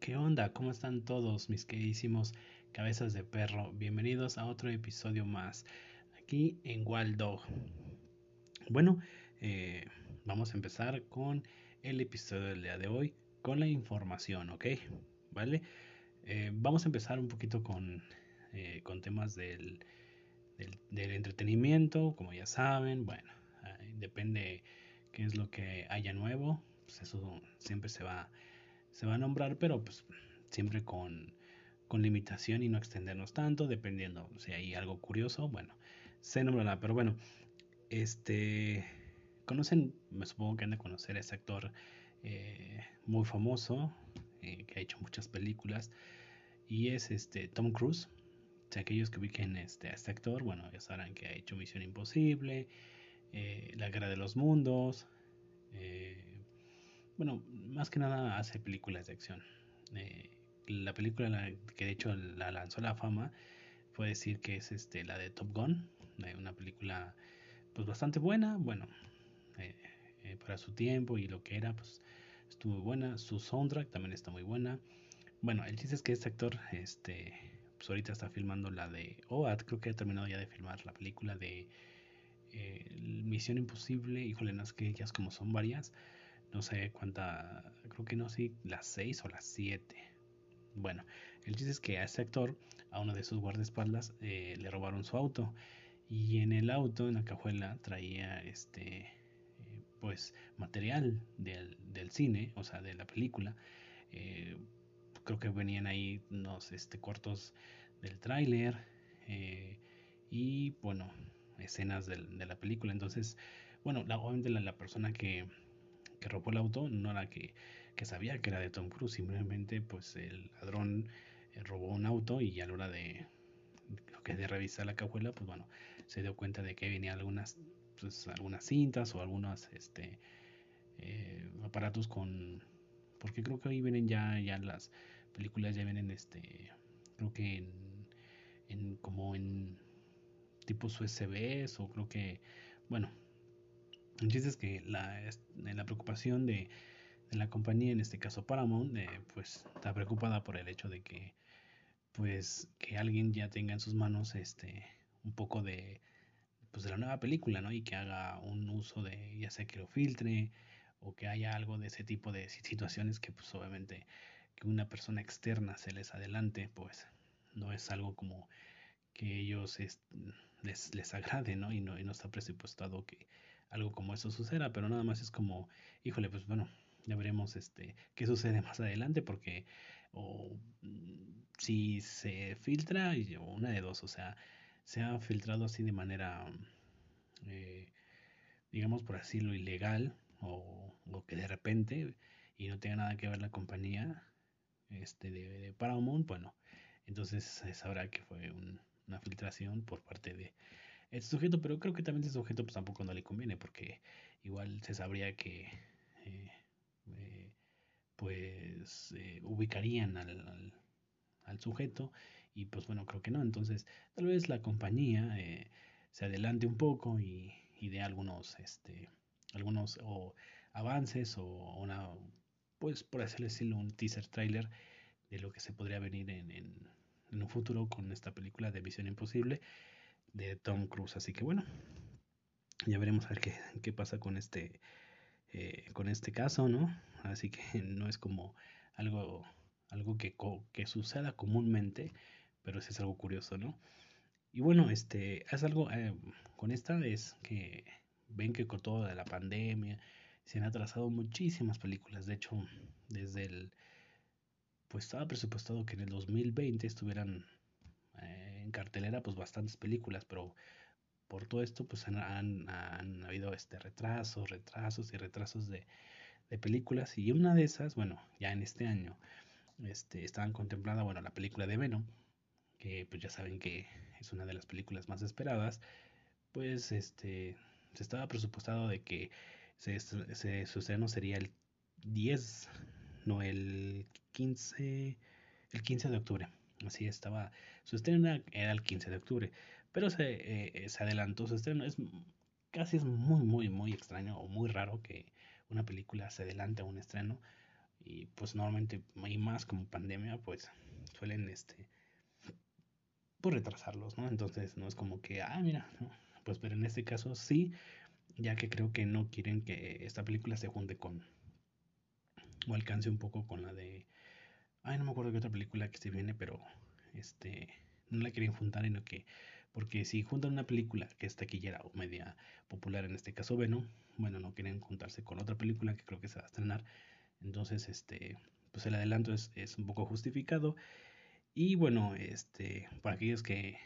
¿Qué onda? ¿Cómo están todos mis queridísimos cabezas de perro? Bienvenidos a otro episodio más aquí en Waldo. Bueno, eh, vamos a empezar con el episodio del día de hoy, con la información, ¿ok? ¿Vale? Eh, vamos a empezar un poquito con, eh, con temas del, del, entretenimiento, como ya saben, bueno, depende qué es lo que haya nuevo, pues eso siempre se va, se va a nombrar, pero pues siempre con, con limitación y no extendernos tanto, dependiendo si hay algo curioso, bueno, se nombrará, pero bueno, este, conocen, me supongo que han de conocer a ese actor eh, muy famoso, eh, que ha hecho muchas películas, y es este Tom Cruise, aquellos que ubiquen este, a este actor, bueno, ya sabrán que ha hecho Misión Imposible, eh, La Guerra de los Mundos, eh, bueno, más que nada hace películas de acción. Eh, la película que de hecho la lanzó a la fama puede decir que es este, la de Top Gun, una película pues bastante buena, bueno, para su tiempo y lo que era, pues estuvo buena. Su soundtrack también está muy buena. Bueno, el chiste es que este actor, este, pues ahorita está filmando la de OAD, creo que ha terminado ya de filmar la película de eh, Misión Imposible, híjole, no es que ellas como son varias, no sé cuánta, creo que no sé, las seis o las siete. Bueno, el chiste es que a este actor, a uno de sus guardaespaldas, eh, le robaron su auto y en el auto, en la cajuela, traía este, eh, pues, material del, cine, o sea, de la película creo que venían ahí unos este, cortos del tráiler y bueno, escenas de la película. Entonces, bueno, la, obviamente la, persona que, que, robó el auto no era que, que, sabía que era de Tom Cruise, simplemente pues el ladrón eh, robó un auto y a la hora de, que de revisar la cajuela, pues bueno, se dio cuenta de que venía algunas, pues, algunas cintas o algunos este, eh, aparatos con porque creo que ahí vienen ya, ya las películas ya vienen este, creo que en como en tipos USBs o creo que, bueno, el es que la, la preocupación de, la compañía, en este caso Paramount, eh, pues está preocupada por el hecho de que, pues, que alguien ya tenga en sus manos este, un poco de, pues, de la nueva película, ¿no? Y que haga un uso de, ya sea que lo filtre, o que haya algo de ese tipo de situaciones que pues obviamente que una persona externa se les adelante pues no es algo como que ellos les, les agrade ¿no? Y, ¿no? y no está presupuestado que algo como eso suceda pero nada más es como híjole pues bueno ya veremos este qué sucede más adelante porque o si se filtra una de dos o sea se ha filtrado así de manera eh, digamos por así lo ilegal o, que de repente y no tenga nada que ver la compañía este de, Paramount, bueno, entonces sabrá que fue una filtración por parte de este sujeto, pero creo que también ese sujeto pues tampoco no le conviene porque igual se sabría que eh, eh, pues eh, ubicarían al, al, sujeto y pues bueno, creo que no, entonces tal vez la compañía se adelante un poco y, y dé algunos este algunos o avances o una, pues por así decirlo, un teaser trailer de lo que se podría venir en, en, un futuro con esta película de Visión Imposible de Tom Cruise. Así que bueno, ya veremos a ver qué, qué pasa con este, eh, con este caso, ¿no? Así que no es como algo, algo que, que suceda comúnmente, pero sí es algo curioso, ¿no? Y bueno, este, es algo, eh, con esta es que ven que con todo de la pandemia se han atrasado muchísimas películas. De hecho, desde el... Pues estaba presupuestado que en el 2020 estuvieran eh, en cartelera pues bastantes películas, pero por todo esto pues han, habido este retrasos, retrasos y retrasos de, de, películas. Y una de esas, bueno, ya en este año, este, estaban contemplada, bueno, la película de Venom, que pues ya saben que es una de las películas más esperadas, pues este se estaba presupuestado de que se, se, su estreno sería el 10, no el 15, el 15 de octubre. Así estaba, su estreno era el 15 de octubre, pero se, eh, se adelantó su estreno. Es, casi es muy, muy, muy extraño o muy raro que una película se adelante a un estreno y pues normalmente y más como pandemia pues suelen este pues retrasarlos, ¿no? Entonces no es como que, ah, mira, pues pero en este caso sí, ya que creo que no quieren que esta película se junte con o alcance un poco con la de ay, no me acuerdo qué otra película que se viene, pero este no la quieren juntar, sino que porque si juntan una película que es taquillera o media popular, en este caso Venom, bueno, no quieren juntarse con otra película que creo que se va a estrenar. Entonces, este, pues el adelanto es, es un poco justificado. Y bueno, este, para aquellos que,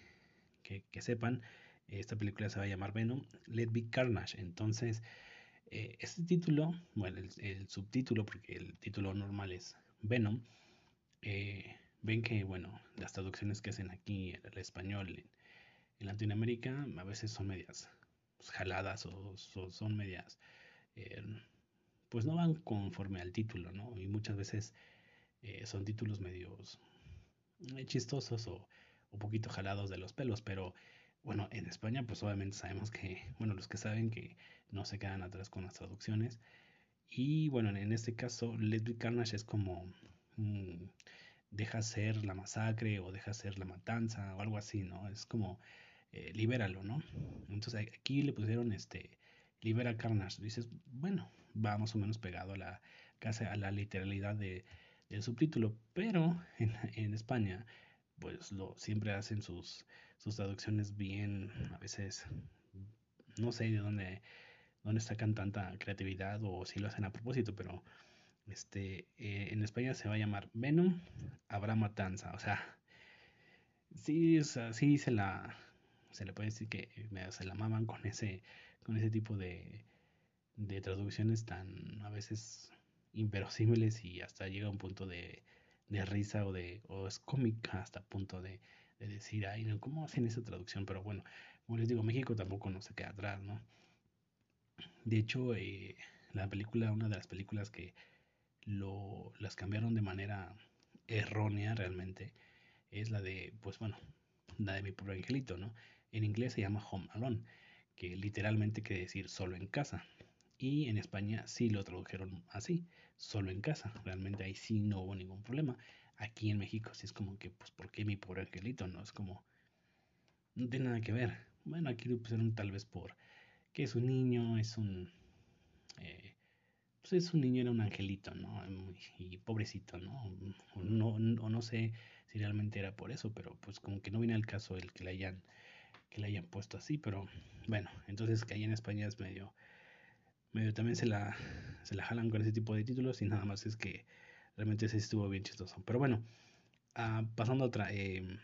que, sepan, esta película se va a llamar Venom, Let Be Carnage. Entonces, eh, este título, bueno, el, subtítulo, porque el título normal es Venom, eh, ven que, bueno, las traducciones que hacen aquí en el español, en Latinoamérica a veces son medias pues, jaladas o, son medias, eh, pues no van conforme al título, ¿no? Y muchas veces eh, son títulos medios chistosos o un poquito jalados de los pelos, pero bueno, en España pues obviamente sabemos que, bueno, los que saben que no se quedan atrás con las traducciones. Y bueno, en este caso, Let Carnage es como mm, deja ser la masacre o deja ser la matanza o algo así, ¿no? Es como eh, libéralo, ¿no? Entonces aquí le pusieron este, libera Carnage. Dices, bueno, va más o menos pegado a la, casi a la literalidad de, del subtítulo, pero en, en España, pues lo, siempre hacen sus, sus traducciones bien, a veces, no sé de dónde, dónde sacan tanta creatividad o si lo hacen a propósito, pero este, eh, en España se va a llamar Venom, habrá matanza, o sea, sí, sí se la, se le puede decir que se la maman con ese, con ese tipo de, de traducciones tan a veces inverosímiles y hasta llega a un punto de, de risa o de o es cómica hasta punto de, de decir, ay, no, ¿cómo hacen esa traducción? Pero bueno, como les digo, México tampoco no se queda atrás, ¿no? De hecho, eh, la película, una de las películas que lo, las cambiaron de manera errónea realmente, es la de, pues bueno, la de mi pobre angelito, ¿no? En inglés se llama Home Alone, que literalmente quiere decir solo en casa. Y en España sí lo tradujeron así, solo en casa. Realmente ahí sí no hubo ningún problema. Aquí en México sí es como que, pues, ¿por qué mi pobre angelito? No es como, no tiene nada que ver. Bueno, aquí lo pusieron tal vez por que es un niño, es un, eh, pues es un niño, era un angelito, ¿no? Y pobrecito, ¿no? O no, o no sé si realmente era por eso, pero pues como que no viene al caso el que le hayan que le hayan puesto así, pero bueno, entonces que ahí en España es medio, medio también se la, se la jalan con ese tipo de títulos y nada más es que realmente se estuvo bien chistoso. Pero bueno, ah, pasando a otra, eh,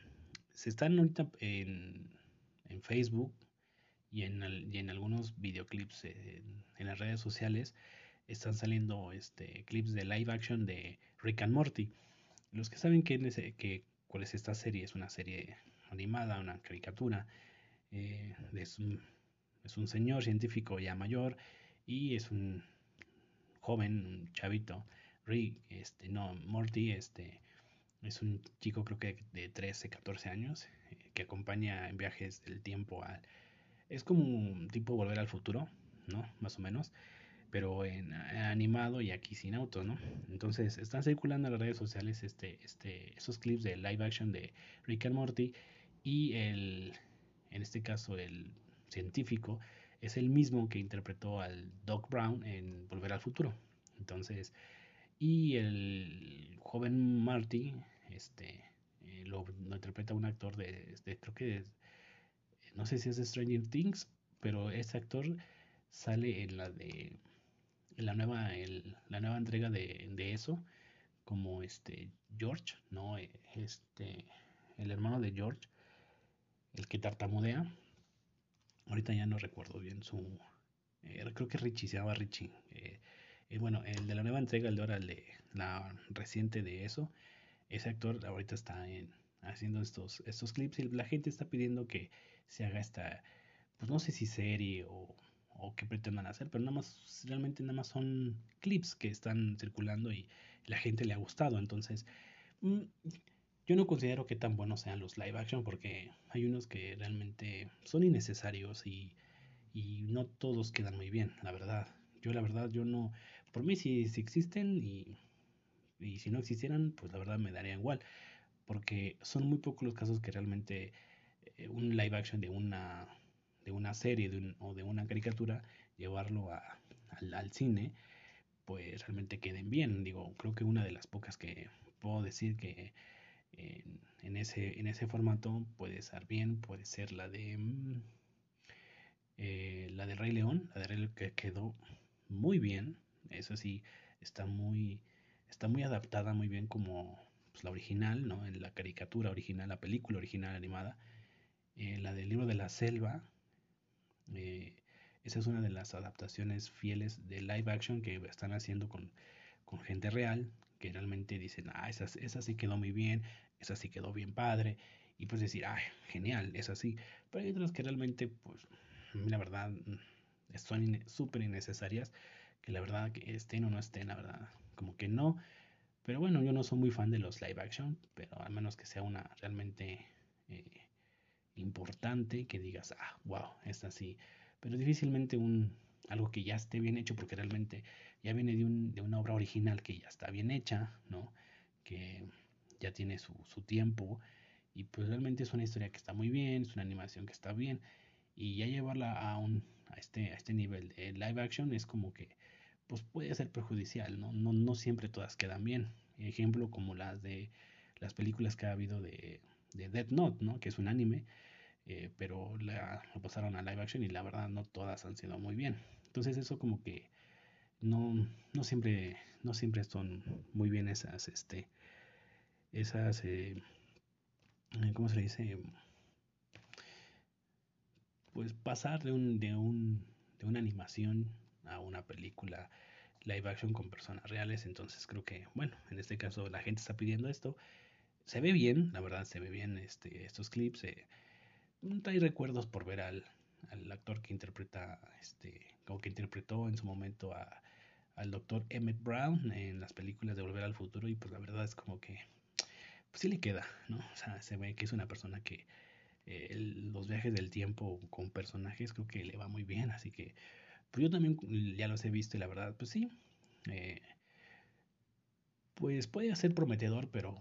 se están ahorita en, en Facebook y en, y en algunos videoclips en, las redes sociales están saliendo este, clips de live action de Rick and Morty. Los que saben que, que cuál es esta serie, es una serie animada, una caricatura eh, es, un, es, un, señor científico ya mayor y es un joven, un chavito, Rick, este, no, Morty, este, es un chico creo que de 13, 14 años eh, que acompaña en viajes del tiempo al... Es como un tipo volver al futuro, ¿no? Más o menos, pero en, animado y aquí sin auto, ¿no? Entonces están circulando en las redes sociales este, este, esos clips de live action de Rick and Morty y el, en este caso el científico, es el mismo que interpretó al Doc Brown en Volver al Futuro. Entonces, y el joven Marty, este, eh, lo, interpreta un actor de, creo que no sé si es de Stranger Things, pero ese actor sale en la de en la nueva la nueva entrega de, de, eso como este George no este el hermano de George el que tartamudea. Ahorita ya no recuerdo bien su. Eh, creo que Richie se llama Richie. Eh, eh, bueno, el de la nueva entrega, el de ahora, de la reciente de eso. Ese actor ahorita está en, haciendo estos, estos clips y la gente está pidiendo que se haga esta, pues no sé si serie o, o que pretendan hacer, pero nada más, realmente nada más son clips que están circulando y la gente le ha gustado. Entonces, mm, yo no considero que tan buenos sean los live action porque hay unos que realmente son innecesarios y, y no todos quedan muy bien, la verdad. Yo la verdad, yo no, por mí si, si existen y, y si no existieran, pues la verdad me daría igual, porque son muy pocos los casos que realmente eh, un live action de una, de una serie o de una caricatura, llevarlo a, al, cine, pues realmente queden bien. Digo, creo que una de las pocas que puedo decir que en, ese, en ese formato puede estar bien, puede ser la de mm, eh, la de Rey León, la de Rey León que quedó muy bien, eso sí, está muy, está muy adaptada muy bien como pues, la original, ¿no? En la caricatura original, la película original animada. Eh, la del libro de la selva, eh, esa es una de las adaptaciones fieles de live action que están haciendo con, con gente real, que realmente dicen, ah, esa, esa sí quedó muy bien, esa sí quedó bien padre, y pues decir, ah, genial, es así. Pero hay otras que realmente, pues, la verdad, son súper innecesarias, que la verdad que estén o no estén, la verdad, como que no. Pero bueno, yo no soy muy fan de los live action, pero al menos que sea una realmente eh, importante, que digas, ah, wow, es así. Pero difícilmente un, algo que ya esté bien hecho, porque realmente ya viene de, un, de una obra original que ya está bien hecha, ¿no? Que ya tiene su, su tiempo y pues realmente es una historia que está muy bien, es una animación que está bien y ya llevarla a un a este a este nivel de live action es como que pues puede ser perjudicial, ¿no? No, no siempre todas quedan bien. Ejemplo como las de las películas que ha habido de, de Death Note, ¿no? Que es un anime, eh, pero la, pasaron a live action y la verdad no todas han sido muy bien. Entonces eso como que no, no siempre no siempre son muy bien esas este esas eh, ¿cómo se le dice? pues pasar de un, de un de una animación a una película live action con personas reales entonces creo que bueno en este caso la gente está pidiendo esto se ve bien la verdad se ve bien este estos clips eh, hay recuerdos por ver al, al actor que interpreta este como que interpretó en su momento a, al doctor Emmett Brown en las películas de Volver al Futuro y pues la verdad es como que pues sí le queda no o sea se ve que es una persona que los viajes del tiempo con personajes creo que le va muy bien, así que pues yo también ya los he visto y la verdad, pues sí, eh, pues puede ser prometedor, pero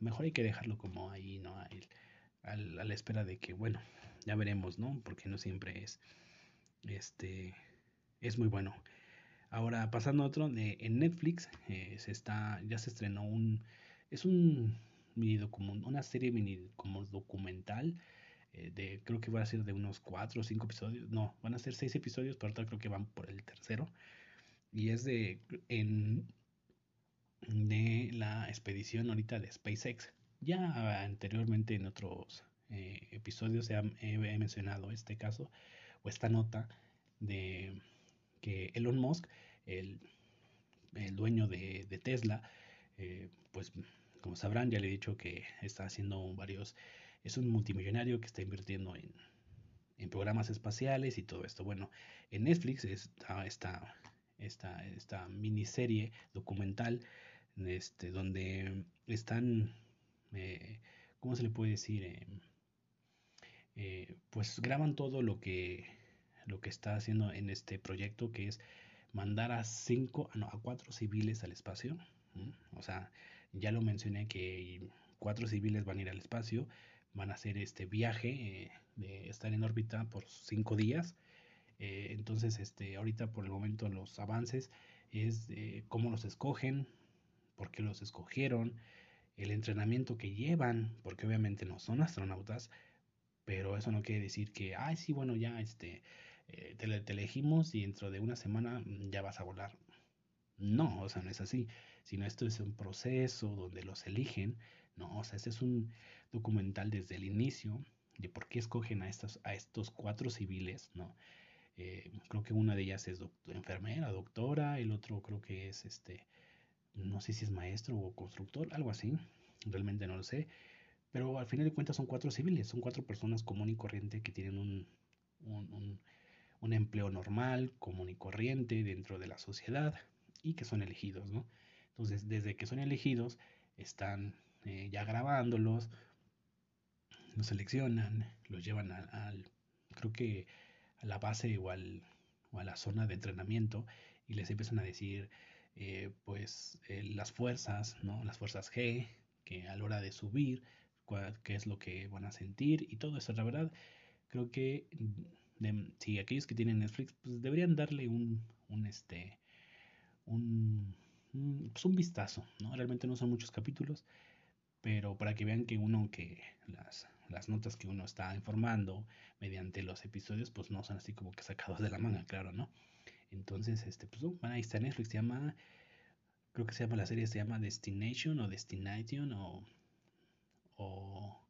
mejor hay que dejarlo como ahí, ¿no? Ahí, a la espera de que, bueno, ya veremos, ¿no? Porque no siempre es, este, es muy bueno. Ahora, pasando a otro, de, en Netflix eh, se está, ya se estrenó un, es un mini documental, una serie mini como documental eh, de creo que va a ser de unos cuatro o cinco episodios, no, van a ser seis episodios, pero ahorita creo que van por el tercero y es de en de la expedición ahorita de SpaceX. Ya anteriormente en otros eh, episodios ha, he mencionado este caso o esta nota de que Elon Musk, el, el dueño de, de Tesla, eh, pues como sabrán, ya le he dicho que está haciendo varios, es un multimillonario que está invirtiendo en, en programas espaciales y todo esto. Bueno, en Netflix está esta, esta, esta miniserie documental este, donde están, eh, ¿cómo se le puede decir? Eh, eh, pues graban todo lo que, lo que está haciendo en este proyecto que es mandar a cinco, no, a cuatro civiles al espacio. O sea, ya lo mencioné que cuatro civiles van a ir al espacio, van a hacer este viaje de estar en órbita por cinco días. Entonces, este, ahorita por el momento los avances es cómo los escogen, por qué los escogieron, el entrenamiento que llevan, porque obviamente no son astronautas, pero eso no quiere decir que, ay, sí, bueno, ya este, eh, te, elegimos y dentro de una semana mm, ya vas a volar. No, o sea, no es así sino esto es un proceso donde los eligen, ¿no? O sea, este es un documental desde el inicio de por qué escogen a, estos, a estos cuatro civiles, ¿no? Eh, creo que una de ellas es enfermera, doctora, el otro creo que es, este, no sé si es maestro o constructor, algo así, realmente no lo sé, pero al final de cuentas son cuatro civiles, son cuatro personas común y corriente que tienen un, un, un empleo normal, común y corriente dentro de la sociedad y que son elegidos, ¿no? Entonces, desde que son elegidos, están eh, ya grabándolos, los seleccionan, los llevan al, creo que la base o, o, a la zona de entrenamiento y les empiezan a decir eh, pues eh, las fuerzas, ¿no? Las fuerzas G, que a la hora de subir, qué es lo que van a sentir y todo eso, la verdad, creo que si aquellos que tienen Netflix, pues deberían darle un, un este, un, pues un vistazo, ¿no? Realmente no son muchos capítulos, pero para que vean que uno que las, las notas que uno está informando mediante los episodios, pues no son así como que sacados de la manga, claro, ¿no? Entonces, este, pues, uh, ahí está Netflix, se llama, creo que se llama la serie, se llama Destination o Destination o, o,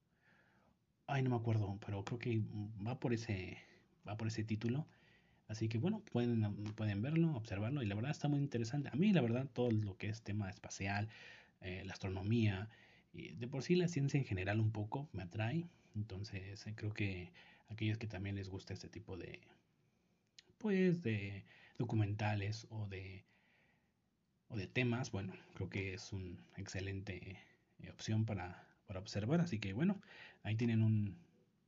ay, no me acuerdo, pero creo que va por ese, va por ese título. Así que bueno, pueden, pueden verlo, observarlo y la verdad está muy interesante. A mí la verdad todo lo que es tema espacial, eh, la astronomía, y de por sí la ciencia en general un poco me atrae. Entonces eh, creo que aquellos que también les gusta este tipo de, pues de documentales o de, o de temas, bueno, creo que es una excelente eh, opción para, para, observar. Así que bueno, ahí tienen un,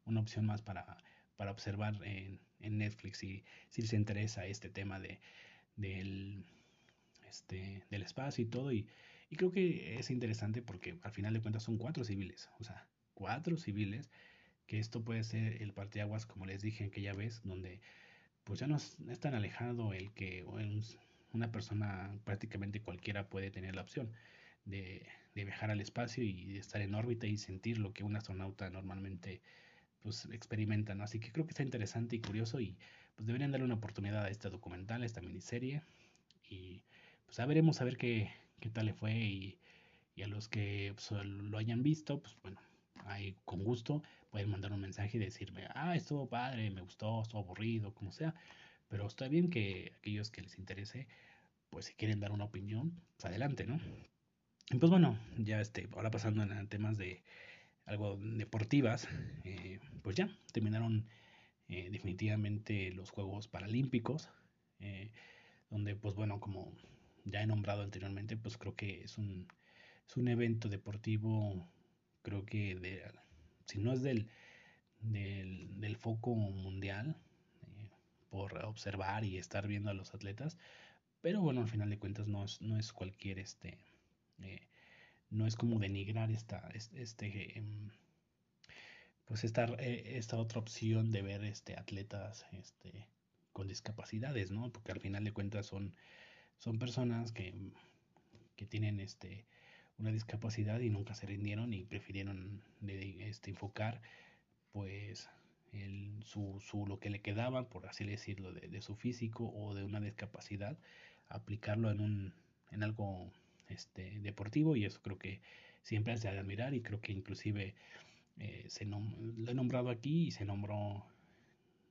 una opción más para, para observar en, en Netflix si, si les interesa este tema de, del, este, del espacio y todo. Y, y creo que es interesante porque al final de cuentas son cuatro civiles, o sea, cuatro civiles, que esto puede ser el parteaguas, como les dije aquella vez, donde pues ya no es, tan alejado el que una persona prácticamente cualquiera puede tener la opción de, viajar al espacio y estar en órbita y sentir lo que un astronauta normalmente pues experimenta, Así que creo que está interesante y curioso y pues deberían darle una oportunidad a este documental, a esta miniserie y pues ya veremos a ver qué, qué tal le fue y, y a los que pues, lo hayan visto, pues bueno, ahí con gusto pueden mandar un mensaje y decirme, ah, estuvo padre, me gustó, estuvo aburrido, como sea. Pero está bien que aquellos que les interese, pues si quieren dar una opinión, pues adelante, ¿no? Y pues bueno, ya este, ahora pasando a temas de algo deportivas, eh, pues ya terminaron eh, definitivamente los Juegos Paralímpicos, eh, donde pues bueno, como ya he nombrado anteriormente, pues creo que es un, es un evento deportivo, creo que de, si no es del, del, foco mundial, eh, por observar y estar viendo a los atletas, pero bueno, al final de cuentas no es, no es cualquier, este, eh, no es como denigrar esta, este, em, pues esta, eh, esta otra opción de ver este, atletas este, con discapacidades, ¿no? Porque al final de cuentas son, son personas que, que tienen este, una discapacidad y nunca se rindieron y prefirieron este, enfocar pues el, su, su, lo que le quedaba, por así decirlo, de, su físico o de una discapacidad, aplicarlo en, un, en algo este, deportivo. Y eso creo que siempre hace de admirar y creo que inclusive eh, se lo he nombrado aquí y se nombró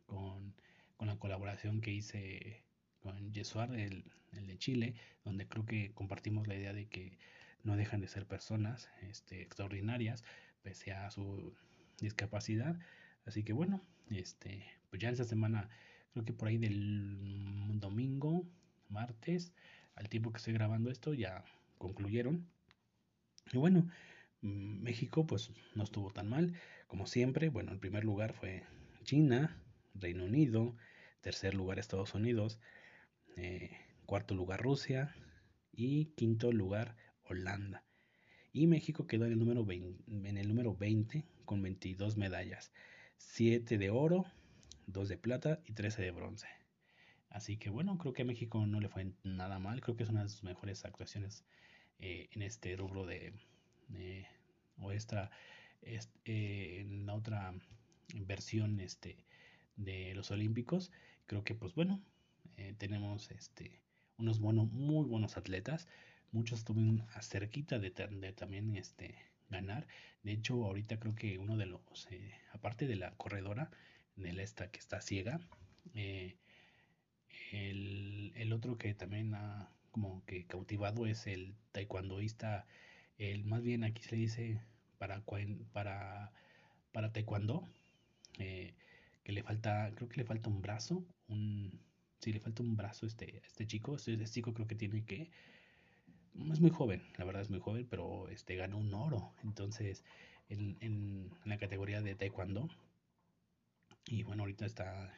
con, con la colaboración que hice con Yesuar, el, el de Chile, donde creo que compartimos la idea de que no dejan de ser personas este, extraordinarias pese a su discapacidad. Así que bueno, este, pues ya esta semana, creo que por ahí del domingo, martes, al tiempo que estoy grabando esto, ya concluyeron. Y bueno, México pues no estuvo tan mal como siempre. Bueno, el primer lugar fue China, Reino Unido, tercer lugar Estados Unidos, eh, cuarto lugar Rusia y quinto lugar Holanda. Y México quedó en el número 20, en el número 20 con 22 medallas, 7 de oro, 2 de plata y 13 de bronce. Así que bueno, creo que a México no le fue nada mal, creo que es una de sus mejores actuaciones eh, en este rubro de, o esta, eh, en la otra versión este, de los Olímpicos. Creo que pues bueno, eh, tenemos este, unos muy buenos atletas muchos estuvieron cerquita de, también este, ganar. De hecho, ahorita creo que uno de los, eh, aparte de la corredora, de esta que está ciega, eh, el, otro que también ha como que cautivado es el taekwondoísta, el, más bien aquí se dice para, para, para taekwondo, eh, que le falta, creo que le falta un brazo, un, sí, le falta un brazo este, este chico, este, este chico creo que tiene que es muy joven, la verdad es muy joven, pero este ganó un oro. Entonces, en, en, la categoría de taekwondo. Y bueno, ahorita está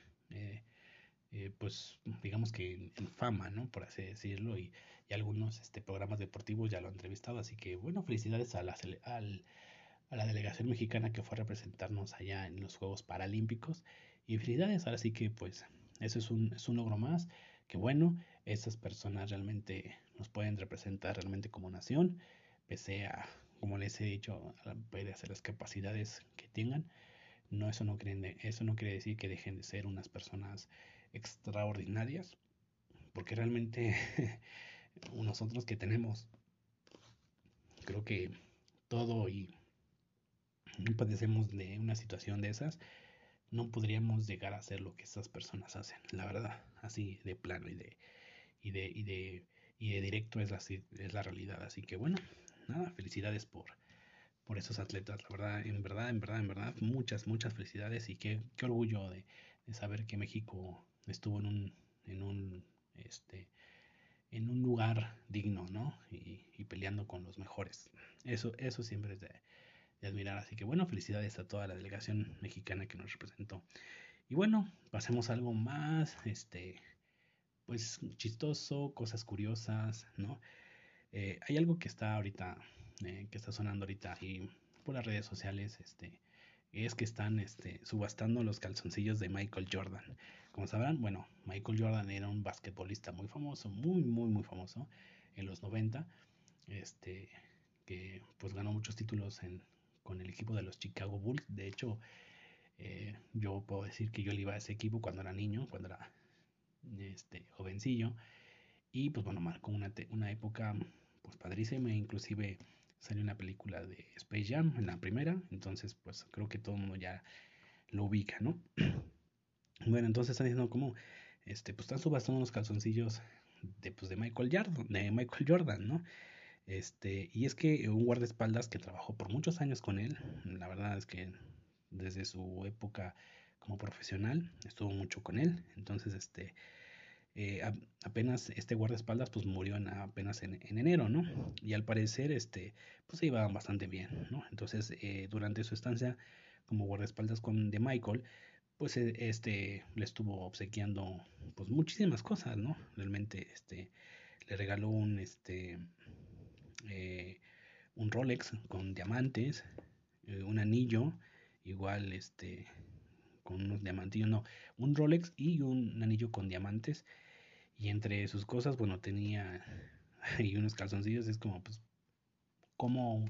pues digamos que en fama, ¿no? Por así decirlo, y, algunos este, programas deportivos ya lo han entrevistado, así que bueno, felicidades a la, a la delegación mexicana que fue a representarnos allá en los Juegos Paralímpicos, y felicidades, ahora sí que pues eso es un, es un logro más, que bueno, esas personas realmente nos pueden representar realmente como nación, pese a, como les he dicho, a las capacidades que tengan, no, eso no, creen, eso no quiere decir que dejen de ser unas personas extraordinarias, porque realmente nosotros que tenemos, creo que todo y padecemos de una situación de esas, no podríamos llegar a hacer lo que esas personas hacen, la verdad, así de plano y de, y de, y de, y de directo es, así, es la realidad. Así que bueno, nada, felicidades por, por esos atletas, la verdad, en verdad, en verdad, en verdad, muchas, muchas felicidades y qué, qué orgullo de, de saber que México estuvo en un, en un, este, en un lugar digno, ¿no? Y, peleando con los mejores. Eso, eso siempre es de, admirar. Así que bueno, felicidades a toda la delegación mexicana que nos representó. Y bueno, pasemos a algo más, este, pues chistoso, cosas curiosas, ¿no? Eh, hay algo que está ahorita, eh, que está sonando ahorita y por las redes sociales, este, es que están este, subastando los calzoncillos de Michael Jordan. Como sabrán, bueno, Michael Jordan era un basquetbolista muy famoso, muy, muy, muy famoso en los 90, este, que pues ganó muchos títulos en, con el equipo de los Chicago Bulls. De hecho, eh, yo puedo decir que yo le iba a ese equipo cuando era niño, cuando era este, jovencillo. Y pues bueno, marcó una, una época pues padrísima, inclusive salió una película de Space Jam en la primera, entonces pues creo que todo el mundo ya lo ubica, ¿no? bueno, entonces están diciendo como, este, pues están subastando unos calzoncillos de, pues, de Michael Jordan, de Michael Jordan, ¿no? Este, y es que un guardaespaldas que trabajó por muchos años con él, la verdad es que desde su época como profesional estuvo mucho con él, entonces este, eh, apenas este guardaespaldas pues murió en, apenas en, enero, ¿no? Y al parecer este, pues se iba bastante bien, ¿no? Entonces eh, durante su estancia como guardaespaldas con de Michael, pues e, este le estuvo obsequiando pues muchísimas cosas, ¿no? Realmente este le regaló un este eh, un Rolex con diamantes, un anillo, igual este, con unos diamantillos, no, un Rolex y un anillo con diamantes. Y entre sus cosas, bueno, tenía y unos calzoncillos, es como, pues, ¿cómo,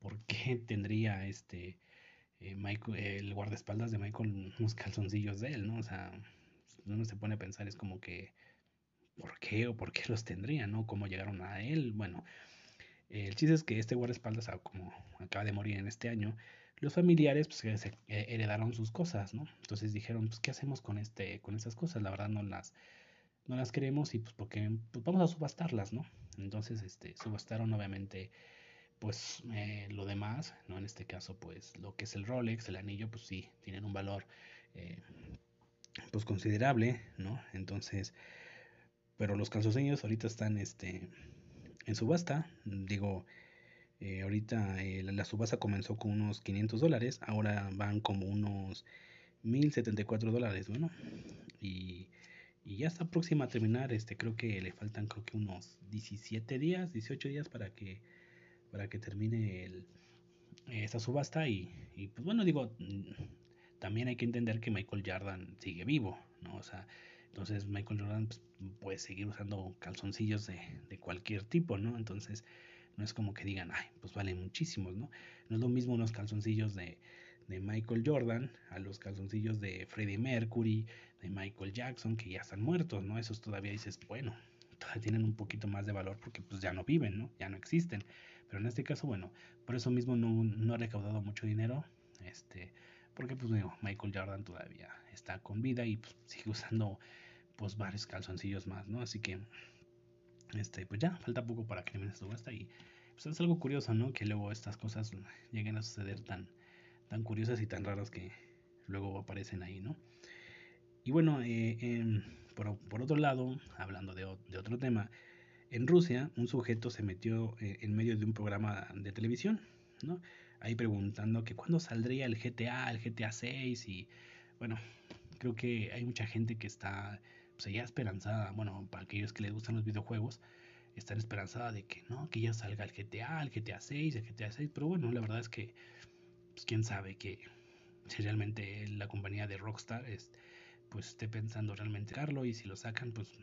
por qué tendría este, eh, el guardaespaldas de Michael unos calzoncillos de él, ¿no? O sea, uno se pone a pensar, es como que, ¿por qué o por qué los tendría, ¿no? ¿Cómo llegaron a él? Bueno, el chiste es que este guardaespaldas, ah, como acaba de morir en este año, los familiares pues, eh, heredaron sus cosas, ¿no? Entonces dijeron, pues, ¿qué hacemos con, este, con estas cosas? La verdad no las, no las queremos y pues porque pues, vamos a subastarlas, ¿no? Entonces, este, subastaron obviamente pues eh, lo demás, ¿no? En este caso, pues lo que es el Rolex, el anillo, pues sí, tienen un valor eh, pues considerable, ¿no? Entonces, pero los calzoncillos ahorita están, este, en subasta. Digo, eh, ahorita eh, la, subasta comenzó con unos 500 dólares, ahora van como unos 1074 dólares, bueno, y, y, ya está próxima a terminar, este, creo que le faltan creo que unos 17 días, 18 días para que, para que termine el, esta subasta y, y, pues bueno, digo, también hay que entender que Michael Jordan sigue vivo, ¿no? O sea, entonces Michael Jordan pues, puede seguir usando calzoncillos de, de, cualquier tipo, ¿no? Entonces no es como que digan, ay, pues valen muchísimos, ¿no? No es lo mismo unos calzoncillos de, de Michael Jordan a los calzoncillos de Freddie Mercury, de Michael Jackson, que ya están muertos, ¿no? Esos todavía dices, bueno, todavía tienen un poquito más de valor porque pues ya no viven, ¿no? Ya no existen. Pero en este caso, bueno, por eso mismo no, no ha recaudado mucho dinero, este, porque pues Michael Jordan todavía está con vida y pues, sigue usando pues varios calzoncillos más, ¿no? Así que, este, pues ya, falta poco para que termine subasta y pues es algo curioso, ¿no? Que luego estas cosas lleguen a suceder tan, tan curiosas y tan raras que luego aparecen ahí, ¿no? Y bueno, eh, por, por, otro lado, hablando de, de, otro tema, en Rusia un sujeto se metió eh, en medio de un programa de televisión, ¿no? Ahí preguntando que cuándo saldría el GTA, el GTA 6 y bueno, creo que hay mucha gente que está pues, ya esperanzada, bueno, para aquellos que les gustan los videojuegos, están esperanzada de que no, que ya salga el GTA, el GTA 6, el GTA 6, pero bueno, la verdad es que, pues quién sabe que si realmente la compañía de Rockstar es, pues esté pensando realmente sacarlo y si lo sacan, pues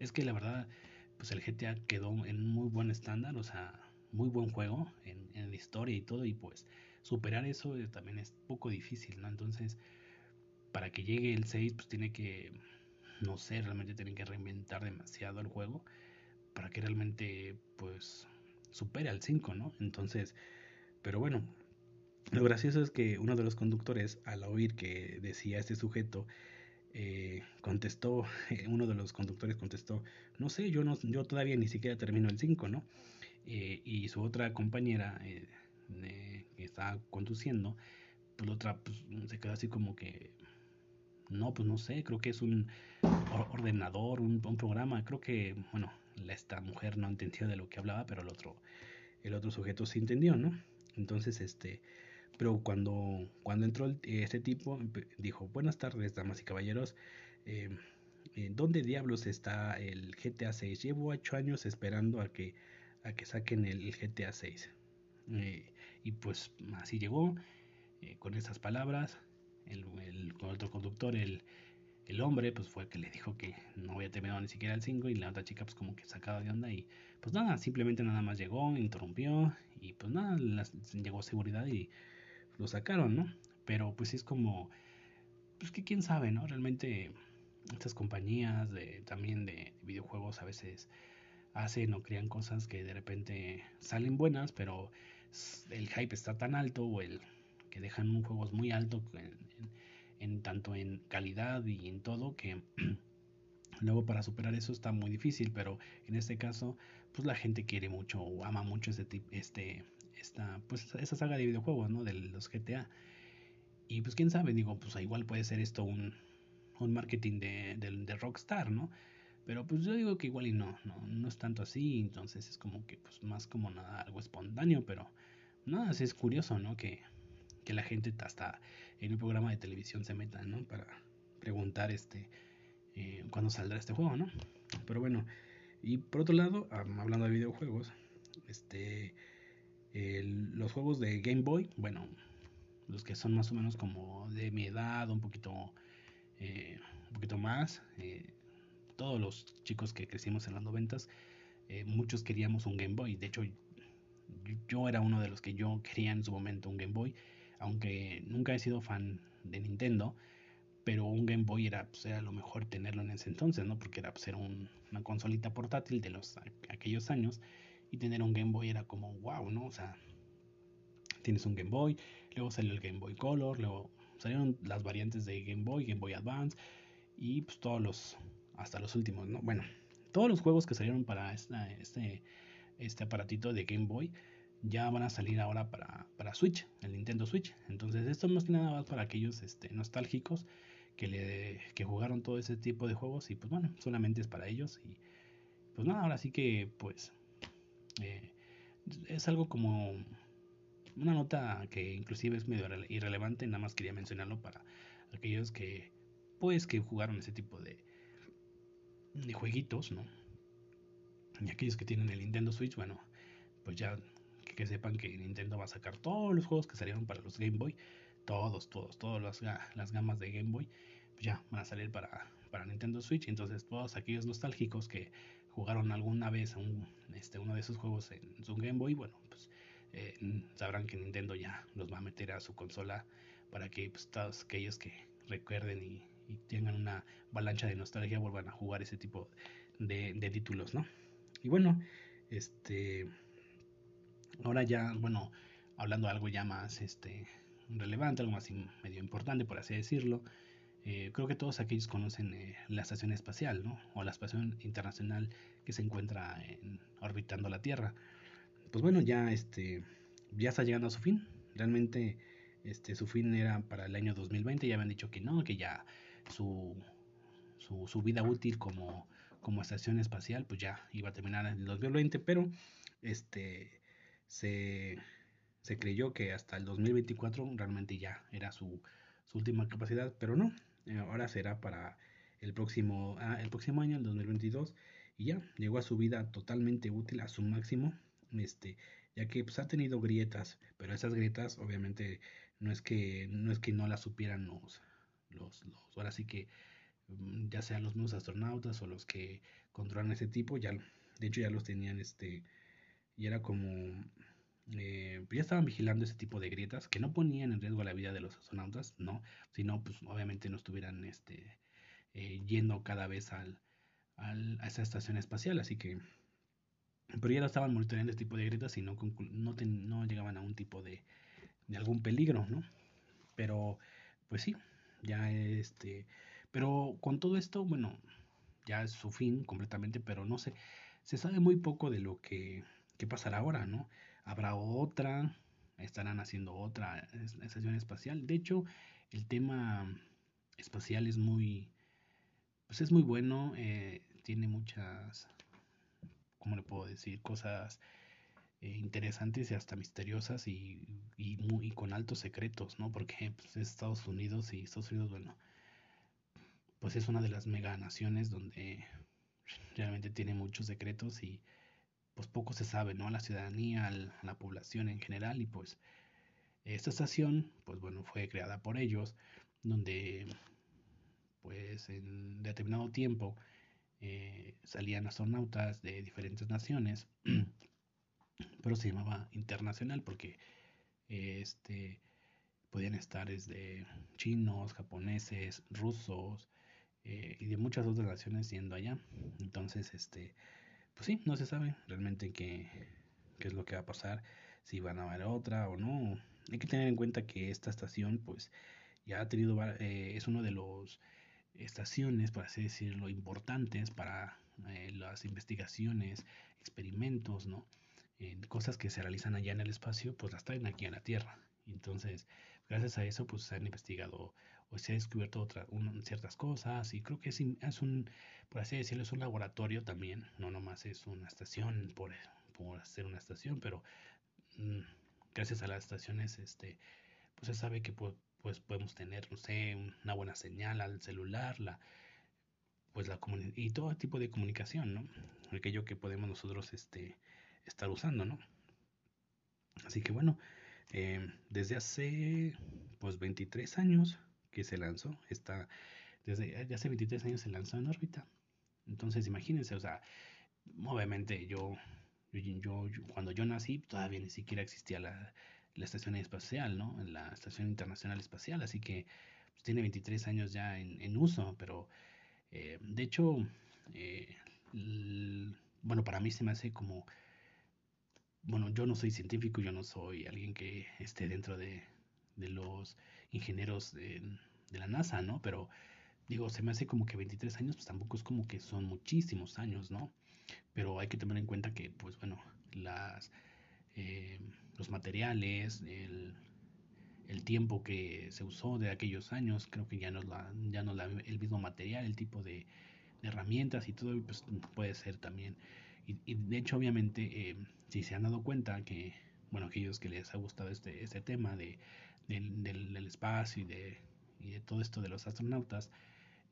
es que la verdad, pues el GTA quedó en muy buen estándar, o sea, muy buen juego en, en la historia y todo, y pues superar eso también es poco difícil, ¿no? Entonces, para que llegue el 6, pues tiene que, no sé, realmente tienen que reinventar demasiado el juego para que realmente, pues, supere al 5, ¿no? Entonces, pero bueno, lo gracioso es que uno de los conductores, al oír que decía este sujeto, eh, contestó, uno de los conductores contestó, no sé, yo, no, yo todavía ni siquiera termino el 5, ¿no? Eh, y su otra compañera eh, que estaba conduciendo, pues la otra pues, se quedó así como que, no, pues no sé, creo que es un ordenador, un, programa, creo que, bueno, esta mujer no entendió de lo que hablaba, pero el otro, el otro sujeto sí entendió, ¿no? Entonces, este, pero cuando, cuando entró este tipo, dijo, buenas tardes, damas y caballeros, eh, eh, ¿dónde diablos está el GTA 6? Llevo ocho años esperando a que, a que saquen el, GTA 6. Eh, y pues así llegó, con esas palabras, el, otro conductor, el, hombre, pues fue el que le dijo que no había terminado ni siquiera el 5 y la otra chica pues como que sacaba de onda y pues nada, simplemente nada más llegó, interrumpió y pues nada, llegó seguridad y lo sacaron, ¿no? Pero pues es como, pues que quién sabe, ¿no? Realmente estas compañías de, también de videojuegos a veces hacen o crean cosas que de repente salen buenas, pero el hype está tan alto o el que dejan un juego muy alto en, tanto en calidad y en todo que luego para superar eso está muy difícil, pero en este caso pues la gente quiere mucho o ama mucho este este esta pues esa saga de videojuegos, ¿no? De los GTA. Y pues quién sabe, digo, pues igual puede ser esto un, un marketing de, de, Rockstar, ¿no? Pero pues yo digo que igual y no, no, no es tanto así, entonces es como que pues más como nada, algo espontáneo, pero nada, así es curioso, ¿no? Que, que la gente hasta en un programa de televisión se meta, ¿no? Para preguntar este eh, cuándo saldrá este juego, ¿no? Pero bueno, y por otro lado, hablando de videojuegos, este los juegos de Game Boy, bueno, los que son más o menos como de mi edad, un poquito, eh, un poquito más, eh, todos los chicos que crecimos en los noventas, muchos queríamos un Game Boy. De hecho, yo era uno de los que yo quería en su momento un Game Boy, aunque nunca he sido fan de Nintendo, pero un Game Boy era, pues, era lo mejor tenerlo en ese entonces, ¿no? Porque era, pues, una consolita portátil de los aquellos años y tener un Game Boy era como wow, ¿no? O sea, tienes un Game Boy, luego salió el Game Boy Color, luego salieron las variantes de Game Boy, Game Boy Advance y pues todos los, hasta los últimos, ¿no? Bueno, todos los juegos que salieron para este, este aparatito de Game Boy ya van a salir ahora para, para Switch, el Nintendo Switch. Entonces esto más que nada más para aquellos este, nostálgicos que, le, que jugaron todo ese tipo de juegos y pues bueno, solamente es para ellos y pues nada, ahora sí que pues eh, es algo como una nota que inclusive es medio irrelevante, nada más quería mencionarlo para aquellos que pues que jugaron ese tipo de, de jueguitos, ¿no? Y aquellos que tienen el Nintendo Switch, bueno, pues ya que, sepan que Nintendo va a sacar todos los juegos que salieron para los Game Boy, todos, todos, todas las, las gamas de Game Boy, pues ya van a salir para, para Nintendo Switch. Entonces todos aquellos nostálgicos que jugaron alguna vez un, este, uno de esos juegos en su Game Boy, bueno, pues eh, sabrán que Nintendo ya los va a meter a su consola para que pues, todos aquellos que recuerden y, tengan una avalancha de nostalgia vuelvan a jugar ese tipo de, títulos, ¿no? Y bueno, este, ahora ya, bueno, hablando de algo ya más, este, relevante, algo más medio importante, por así decirlo, eh, creo que todos aquellos conocen eh, la estación espacial, ¿no? O la estación internacional que se encuentra en, orbitando la Tierra. Pues bueno, ya este ya está llegando a su fin. Realmente este su fin era para el año 2020, ya habían dicho que no, que ya su, su, vida útil como, como estación espacial pues ya iba a terminar en el 2020, pero este se, creyó que hasta el 2024 realmente ya era su, su última capacidad, pero no, eh, ahora será para el próximo, ah, el próximo año, el 2022, y ya llegó a su vida totalmente útil, a su máximo, este, ya que pues, ha tenido grietas, pero esas grietas obviamente no es que no, es que no las supieran los, los, los ahora sí que mm, ya sean los mismos astronautas o los que controlan ese tipo, ya, de hecho ya los tenían, este, y era como, eh, ya estaban vigilando ese tipo de grietas que no ponían en riesgo la vida de los astronautas, no, sino pues obviamente no estuvieran, este, eh, yendo cada vez al, a esa estación espacial, así que pero ya no estaban monitoreando este tipo de grietas y no, no, no llegaban a un tipo de, de, algún peligro, ¿no? Pero, pues sí, ya este, pero con todo esto, bueno, ya es su fin completamente, pero no sé, se sabe muy poco de lo que, que pasará ahora, ¿no? Habrá otra, estarán haciendo otra estación espacial. De hecho, el tema espacial es muy, pues es muy bueno, eh, tiene muchas ¿cómo le puedo decir? Cosas eh, interesantes y hasta misteriosas y, y, muy, con altos secretos, ¿no? Porque pues, es Estados Unidos y Estados Unidos, bueno, pues es una de las mega naciones donde realmente tiene muchos secretos y pues poco se sabe, ¿no? A la ciudadanía, a la población en general y pues esta estación, pues bueno, fue creada por ellos, donde pues en determinado tiempo eh, salían astronautas de diferentes naciones, pero se llamaba internacional porque este, podían estar desde chinos, japoneses, rusos eh, y de muchas otras naciones yendo allá. Entonces, este, pues sí, no se sabe realmente qué, qué es lo que va a pasar, si van a haber otra o no. Hay que tener en cuenta que esta estación, pues, ya ha tenido, eh, es uno de los estaciones, por así decirlo, importantes para eh, las investigaciones, experimentos, ¿no? cosas que se realizan allá en el espacio, pues las traen aquí a la Tierra. Entonces, gracias a eso, pues se han investigado o se ha descubierto otra, ciertas cosas y creo que es, un, por así decirlo, es un laboratorio también, no nomás es una estación por, por hacer una estación, pero mm, gracias a las estaciones, este, pues se sabe que pues podemos tener, no sé, una buena señal al celular, la, pues la y todo tipo de comunicación, ¿no? Aquello que podemos nosotros este, estar usando, ¿no? Así que bueno, eh, desde hace pues 23 años que se lanzó, está, desde hace 23 años se lanzó en órbita. Entonces imagínense, o sea, obviamente yo, yo, cuando yo nací todavía ni siquiera existía la, la estación espacial, ¿no? En la Estación Internacional Espacial, así que pues, tiene 23 años ya en, uso, pero eh, de hecho, eh, bueno, para mí se me hace como, bueno, yo no soy científico, yo no soy alguien que esté dentro de, de los ingenieros de, la NASA, ¿no? Pero digo, se me hace como que 23 años, pues tampoco es como que son muchísimos años, ¿no? Pero hay que tener en cuenta que, pues bueno, las eh, los materiales, el, tiempo que se usó de aquellos años, creo que ya no es, la, ya no la, el mismo material, el tipo de, herramientas y todo, pues puede ser también. Y, de hecho, obviamente, eh, si se han dado cuenta que, bueno, aquellos que les ha gustado este, este tema de, del, del, espacio y de, todo esto de los astronautas,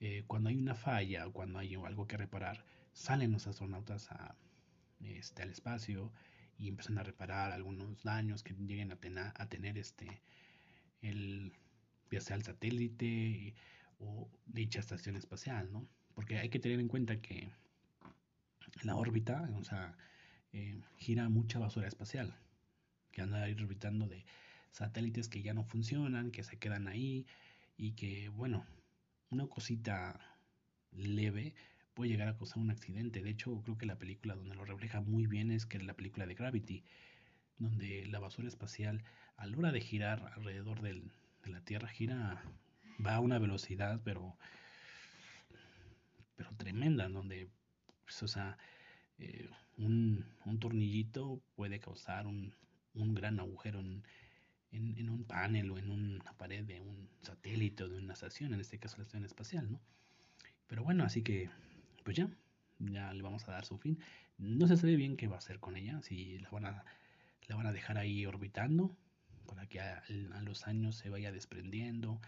eh, cuando hay una falla o cuando hay algo que reparar, salen los astronautas a, este, al espacio y empiezan a reparar algunos daños que lleguen a, a tener este el ya sea el satélite o dicha estación espacial, ¿no? Porque hay que tener en cuenta que la órbita, eh, gira mucha basura espacial, que anda ahí orbitando de satélites que ya no funcionan, que se quedan ahí y que, bueno, una cosita leve puede llegar a causar un accidente. De hecho, creo que la película donde lo refleja muy bien es que la película de Gravity, donde la basura espacial a la hora de girar alrededor del, de la Tierra gira va a una velocidad pero pero tremenda donde pues, o sea eh, un, un, tornillito puede causar un, un gran agujero en, en, en, un panel o en una pared de un satélite o de una estación, en este caso la estación espacial, ¿no? Pero bueno, así que pues ya, ya le vamos a dar su fin. No se sabe bien qué va a hacer con ella, si la van a, van a dejar ahí orbitando para que a, los años se vaya desprendiendo,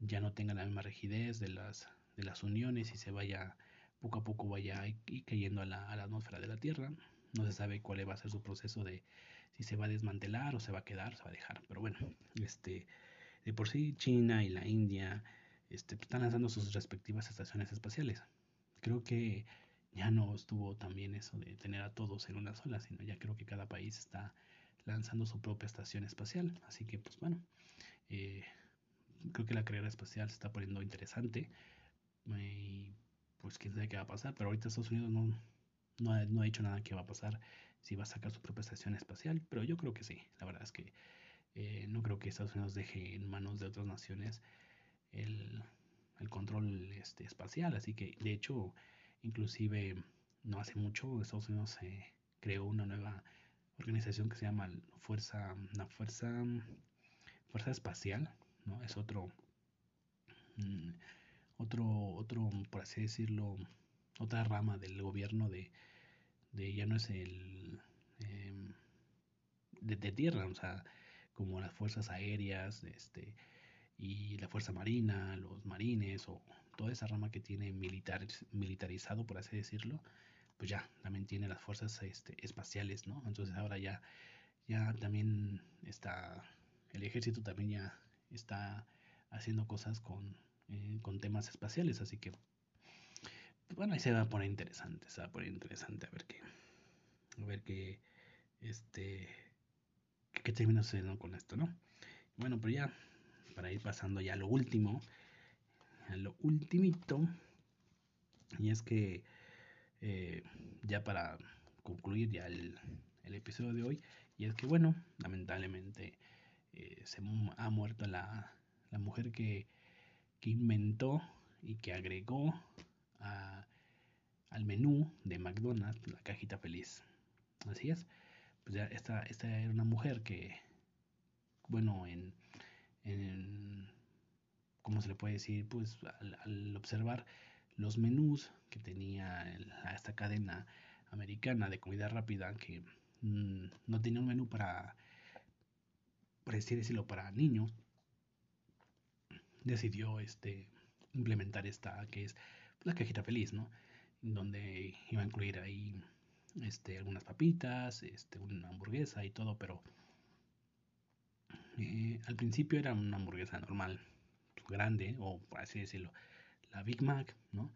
ya no tenga la misma rigidez de las, de las uniones y se vaya poco a poco vaya y cayendo a la, a la atmósfera de la Tierra. No se sabe cuál va a ser su proceso de si se va a desmantelar o se va a quedar, se va a dejar. Pero bueno, este, de por sí China y la India este, están lanzando sus respectivas estaciones espaciales. Creo que ya no estuvo también eso de tener a todos en una sola, sino ya creo que cada país está lanzando su propia estación espacial. Así que, pues bueno, eh, creo que la carrera espacial se está poniendo interesante. Y pues quién sabe qué va a pasar, pero ahorita Estados Unidos no, no, no ha dicho nada que va a pasar si va a sacar su propia estación espacial, pero yo creo que sí. La verdad es que eh, no creo que Estados Unidos deje en manos de otras naciones el, el control este, espacial. Así que, de hecho, inclusive no hace mucho Estados Unidos creó una nueva organización que se llama Fuerza, la Fuerza, Fuerza Espacial, ¿no? Es otro, mm, otro, otro, por así decirlo, otra rama del gobierno de, de ya no es el em, de, tierra, o sea, como las fuerzas aéreas, este, y la fuerza marina, los marines o toda esa rama que tiene militar, militarizado, por así decirlo, pues ya también tiene las fuerzas este, espaciales, ¿no? Entonces ahora ya, ya también está, el ejército también ya está haciendo cosas con, eh, con temas espaciales, así que, bueno, ahí se va a poner interesante, se va a poner interesante a ver qué, a ver qué, este, qué termina sucediendo con esto, ¿no? Bueno, pero ya para ir pasando ya a lo último, a lo ultimito, y es que eh, ya para concluir ya el, episodio de hoy, y es que bueno, lamentablemente eh, se ha muerto la, la mujer que, que, inventó y que agregó al menú de McDonald's la cajita feliz. Así es, pues ya esta, esta era una mujer que, bueno, en en, ¿cómo se le puede decir? Pues al, observar los menús que tenía esta cadena americana de comida rápida que mm, no tenía un menú para, por decirlo, para niños, decidió este, implementar esta que es la cajita feliz, ¿no? Donde iba a incluir ahí este, algunas papitas, este, una hamburguesa y todo, pero eh, al principio era una hamburguesa normal, grande, o por así decirlo, la Big Mac, ¿no?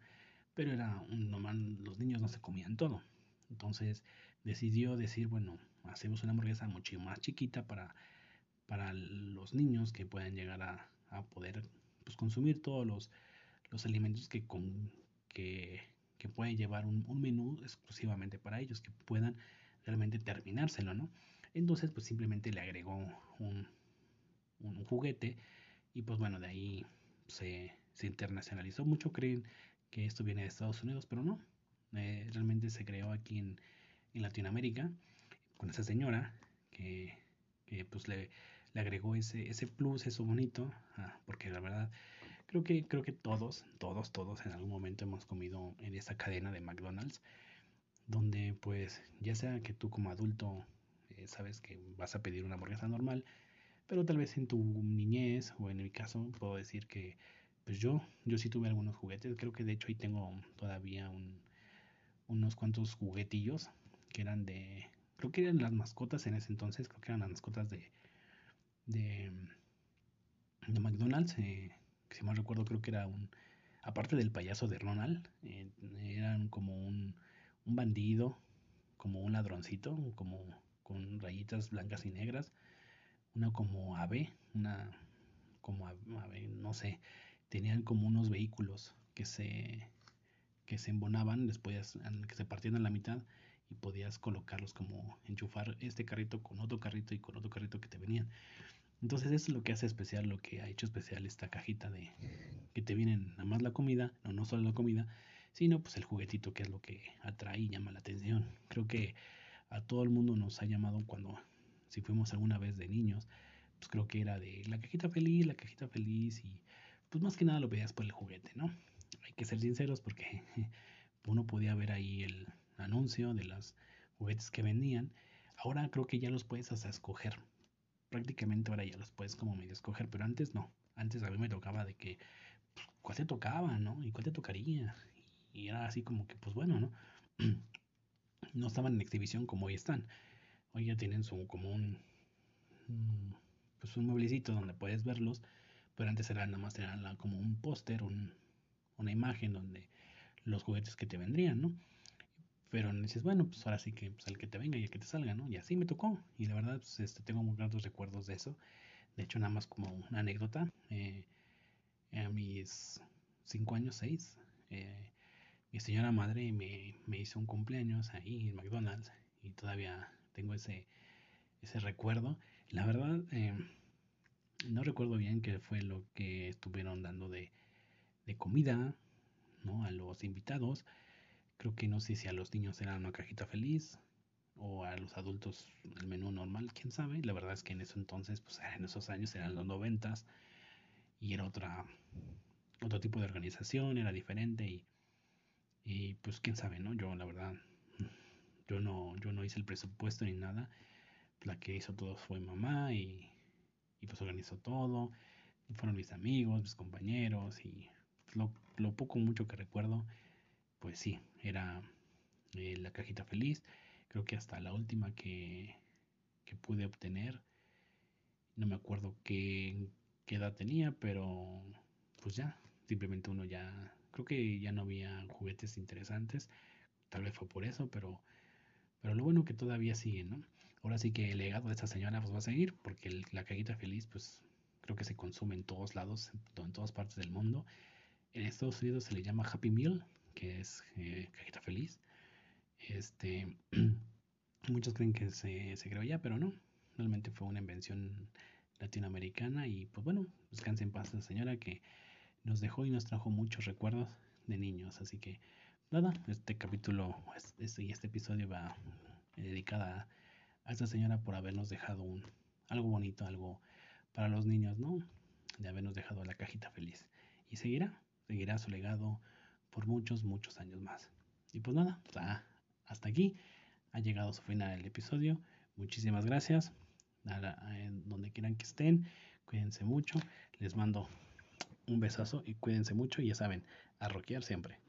Pero era un normal, los niños no se comían todo. Entonces decidió decir, bueno, hacemos una hamburguesa mucho más chiquita para, para los niños que puedan llegar a, a poder pues, consumir todos los, los alimentos que, con, que, que pueden llevar un, un, menú exclusivamente para ellos, que puedan realmente terminárselo, ¿no? Entonces, pues simplemente le agregó un, un, juguete y pues bueno, de ahí se, se, internacionalizó mucho. Creen que esto viene de Estados Unidos, pero no. Eh, realmente se creó aquí en, en, Latinoamérica con esa señora que, que pues le, le, agregó ese, ese plus, eso bonito, ah, porque la verdad creo que, creo que todos, todos, todos en algún momento hemos comido en esta cadena de McDonald's, donde pues ya sea que tú como adulto eh, sabes que vas a pedir una hamburguesa normal, pero tal vez en tu niñez o en mi caso puedo decir que pues yo, yo sí tuve algunos juguetes, creo que de hecho ahí tengo todavía un, unos cuantos juguetillos que eran de, creo que eran las mascotas en ese entonces, creo que eran las mascotas de, de, de McDonald's, eh, si mal recuerdo creo que era un, aparte del payaso de Ronald, eh, eran como un, un bandido, como un ladroncito, como con rayitas blancas y negras, una como ave, una como ave, no sé, tenían como unos vehículos que se que se embonaban, después que se partían a la mitad y podías colocarlos como enchufar este carrito con otro carrito y con otro carrito que te venían. Entonces eso es lo que hace especial, lo que ha hecho especial esta cajita de que te vienen nada más la comida, no, no solo la comida, sino pues el juguetito que es lo que atrae y llama la atención. Creo que a todo el mundo nos ha llamado cuando si fuimos alguna vez de niños, pues creo que era de la cajita feliz, la cajita feliz y pues más que nada lo veías por el juguete, ¿no? Hay que ser sinceros porque uno podía ver ahí el anuncio de los juguetes que vendían. Ahora creo que ya los puedes hasta escoger. Prácticamente ahora ya los puedes como medio escoger, pero antes no. Antes a mí me tocaba de que, pues, ¿cuál te tocaba, no? ¿Y cuál te tocaría? Y era así como que, pues bueno, ¿no? no estaban en exhibición como hoy están. Hoy ya tienen su, como un, pues un mueblecito donde puedes verlos, pero antes era nada más era como un póster, un, una imagen donde los juguetes que te vendrían, ¿no? Pero dices, bueno, pues ahora sí que pues, el que te venga y el que te salga, ¿no? Y así me tocó. Y la verdad, pues este, tengo muy grandes recuerdos de eso. De hecho, nada más como una anécdota. Eh, a mis cinco años, seis, eh, mi señora madre me, me, hizo un cumpleaños ahí en McDonald's y todavía tengo ese, ese recuerdo. La verdad, eh, no recuerdo bien qué fue lo que estuvieron dando de, de comida ¿no? a los invitados. Creo que no sé si a los niños era una cajita feliz o a los adultos el menú normal, quién sabe. La verdad es que en eso entonces, pues en esos años eran los noventas y era otra otro tipo de organización, era diferente y, y pues quién sabe, ¿no? Yo la verdad yo no yo no hice el presupuesto ni nada. La que hizo todo fue mamá y, y pues organizó todo. Fueron mis amigos, mis compañeros y lo, lo poco mucho que recuerdo, pues sí, era eh, la cajita feliz. Creo que hasta la última que, que pude obtener, no me acuerdo qué, edad tenía, pero pues ya, simplemente uno ya, creo que ya no había juguetes interesantes, tal vez fue por eso, pero, pero lo bueno que todavía sigue, ¿no? Ahora sí que el legado de esta señora pues va a seguir, porque la cajita feliz pues creo que se consume en todos lados, en todas partes del mundo. En Estados Unidos se le llama Happy Meal, que es eh, cajita feliz. Este, muchos creen que se, se creó ya, pero no. Realmente fue una invención latinoamericana y pues bueno, descanse en paz la señora que nos dejó y nos trajo muchos recuerdos de niños. Así que nada, este capítulo este, y este episodio va dedicada a esta señora por habernos dejado un, algo bonito, algo para los niños, ¿no? De habernos dejado la cajita feliz. Y seguirá, seguirá su legado por muchos, muchos años más. Y pues nada, hasta aquí ha llegado su final el episodio. Muchísimas gracias. En donde quieran que estén, cuídense mucho. Les mando un besazo y cuídense mucho. Y ya saben, a siempre.